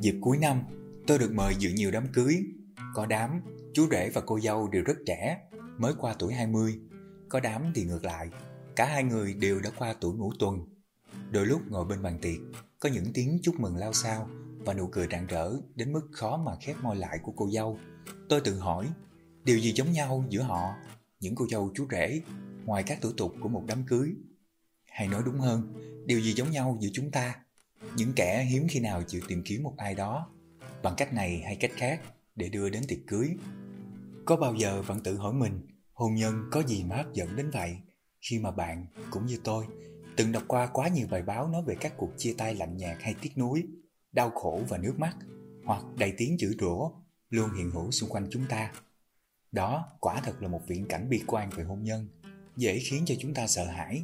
Dịp cuối năm, tôi được mời dự nhiều đám cưới. Có đám, chú rể và cô dâu đều rất trẻ, mới qua tuổi 20. Có đám thì ngược lại, cả hai người đều đã qua tuổi ngũ tuần. Đôi lúc ngồi bên bàn tiệc, có những tiếng chúc mừng lao sao và nụ cười rạng rỡ đến mức khó mà khép môi lại của cô dâu. Tôi tự hỏi, điều gì giống nhau giữa họ, những cô dâu chú rể, ngoài các thủ tục của một đám cưới? Hay nói đúng hơn, điều gì giống nhau giữa chúng ta? Những kẻ hiếm khi nào chịu tìm kiếm một ai đó, bằng cách này hay cách khác để đưa đến tiệc cưới. Có bao giờ bạn tự hỏi mình, hôn nhân có gì mà hấp dẫn đến vậy? Khi mà bạn, cũng như tôi, từng đọc qua quá nhiều bài báo nói về các cuộc chia tay lạnh nhạt hay tiếc nuối, đau khổ và nước mắt, hoặc đầy tiếng chửi rủa luôn hiện hữu xung quanh chúng ta. Đó quả thật là một viễn cảnh bi quan về hôn nhân, dễ khiến cho chúng ta sợ hãi.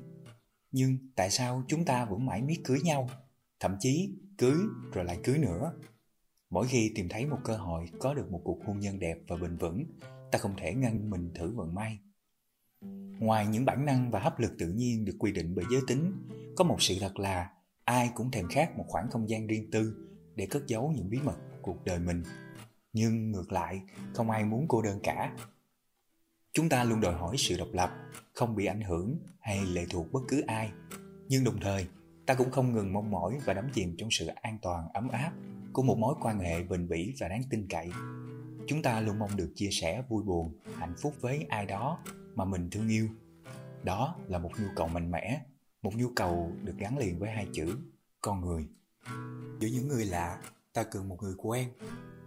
Nhưng tại sao chúng ta vẫn mãi miết cưới nhau, thậm chí cưới rồi lại cưới nữa? Mỗi khi tìm thấy một cơ hội có được một cuộc hôn nhân đẹp và bền vững, ta không thể ngăn mình thử vận may. Ngoài những bản năng và hấp lực tự nhiên được quy định bởi giới tính, có một sự thật là ai cũng thèm khát một khoảng không gian riêng tư để cất giấu những bí mật cuộc đời mình. Nhưng ngược lại, không ai muốn cô đơn cả. Chúng ta luôn đòi hỏi sự độc lập, không bị ảnh hưởng hay lệ thuộc bất cứ ai. Nhưng đồng thời, ta cũng không ngừng mong mỏi và đắm chìm trong sự an toàn ấm áp của một mối quan hệ bền bỉ và đáng tin cậy. Chúng ta luôn mong được chia sẻ vui buồn, hạnh phúc với ai đó mà mình thương yêu. Đó là một nhu cầu mạnh mẽ, một nhu cầu được gắn liền với hai chữ con người. Giữa những người lạ, ta cần một người quen.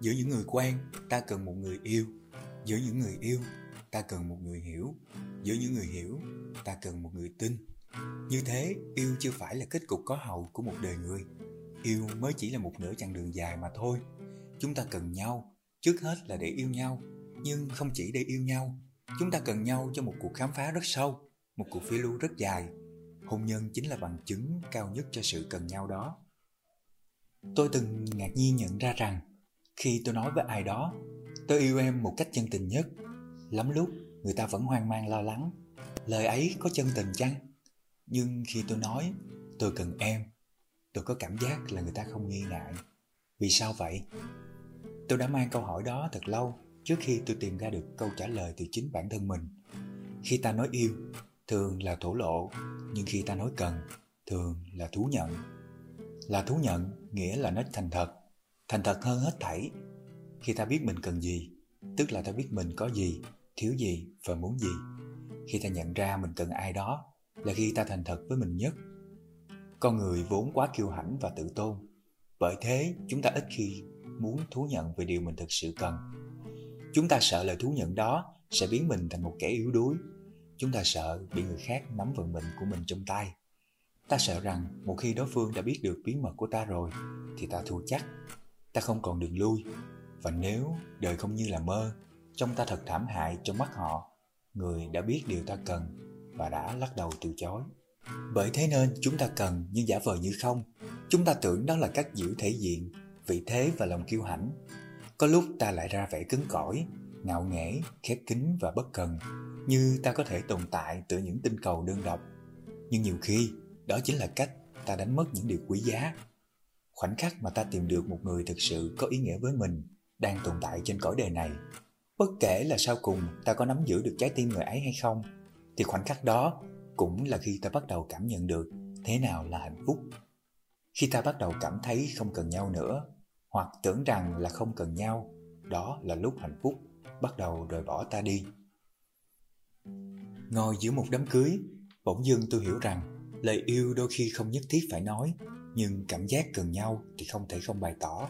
Giữa những người quen, ta cần một người yêu. Giữa những người yêu, ta cần một người hiểu. Giữa những người hiểu, ta cần một người tin. Như thế, yêu chưa phải là kết cục có hậu của một đời người. Yêu mới chỉ là một nửa chặng đường dài mà thôi. Chúng ta cần nhau, trước hết là để yêu nhau, nhưng không chỉ để yêu nhau. Chúng ta cần nhau cho một cuộc khám phá rất sâu, một cuộc phiêu lưu rất dài. Hôn nhân chính là bằng chứng cao nhất cho sự cần nhau đó. Tôi từng ngạc nhiên nhận ra rằng khi tôi nói với ai đó tôi yêu em một cách chân tình nhất, lắm lúc người ta vẫn hoang mang lo lắng. Lời ấy có chân tình chăng? Nhưng khi tôi nói tôi cần em, tôi có cảm giác là người ta không nghi ngại. Vì sao vậy? Tôi đã mang câu hỏi đó thật lâu trước khi tôi tìm ra được câu trả lời từ chính bản thân mình. Khi ta nói yêu, thường là thổ lộ, nhưng khi ta nói cần, thường là thú nhận. Là thú nhận nghĩa là nó thành thật, thành thật hơn hết thảy. Khi ta biết mình cần gì, tức là ta biết mình có gì, thiếu gì và muốn gì. Khi ta nhận ra mình cần ai đó, là khi ta thành thật với mình nhất. Con người vốn quá kiêu hãnh và tự tôn, bởi thế chúng ta ít khi muốn thú nhận về điều mình thực sự cần. Chúng ta sợ lời thú nhận đó sẽ biến mình thành một kẻ yếu đuối. Chúng ta sợ bị người khác nắm vận mệnh của mình trong tay. Ta sợ rằng một khi đối phương đã biết được bí mật của ta rồi thì ta thua chắc. Ta không còn đường lui. Và nếu đời không như là mơ, trong ta thật thảm hại trong mắt họ, người đã biết điều ta cần và đã lắc đầu từ chối. Bởi thế nên chúng ta cần nhưng giả vờ như không. Chúng ta tưởng đó là cách giữ thể diện, vị thế và lòng kiêu hãnh. Có lúc ta lại ra vẻ cứng cỏi, ngạo nghễ, khép kín và bất cần, như ta có thể tồn tại từ những tinh cầu đơn độc. Nhưng nhiều khi, đó chính là cách ta đánh mất những điều quý giá. Khoảnh khắc mà ta tìm được một người thực sự có ý nghĩa với mình, đang tồn tại trên cõi đời này. Bất kể là sau cùng ta có nắm giữ được trái tim người ấy hay không, thì khoảnh khắc đó cũng là khi ta bắt đầu cảm nhận được thế nào là hạnh phúc. Khi ta bắt đầu cảm thấy không cần nhau nữa, hoặc tưởng rằng là không cần nhau, đó là lúc hạnh phúc bắt đầu rời bỏ ta đi. Ngồi giữa một đám cưới, bỗng dưng tôi hiểu rằng lời yêu đôi khi không nhất thiết phải nói, nhưng cảm giác cần nhau thì không thể không bày tỏ.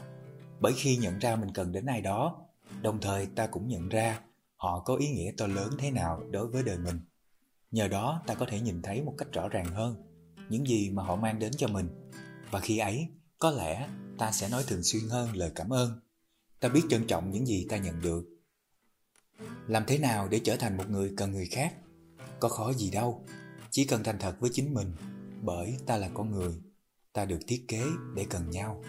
Bởi khi nhận ra mình cần đến ai đó, đồng thời ta cũng nhận ra họ có ý nghĩa to lớn thế nào đối với đời mình. Nhờ đó ta có thể nhìn thấy một cách rõ ràng hơn những gì mà họ mang đến cho mình. Và khi ấy, có lẽ ta sẽ nói thường xuyên hơn lời cảm ơn. Ta biết trân trọng những gì ta nhận được. Làm thế nào để trở thành một người cần người khác? Có khó gì đâu, chỉ cần thành thật với chính mình, bởi ta là con người, ta được thiết kế để cần nhau.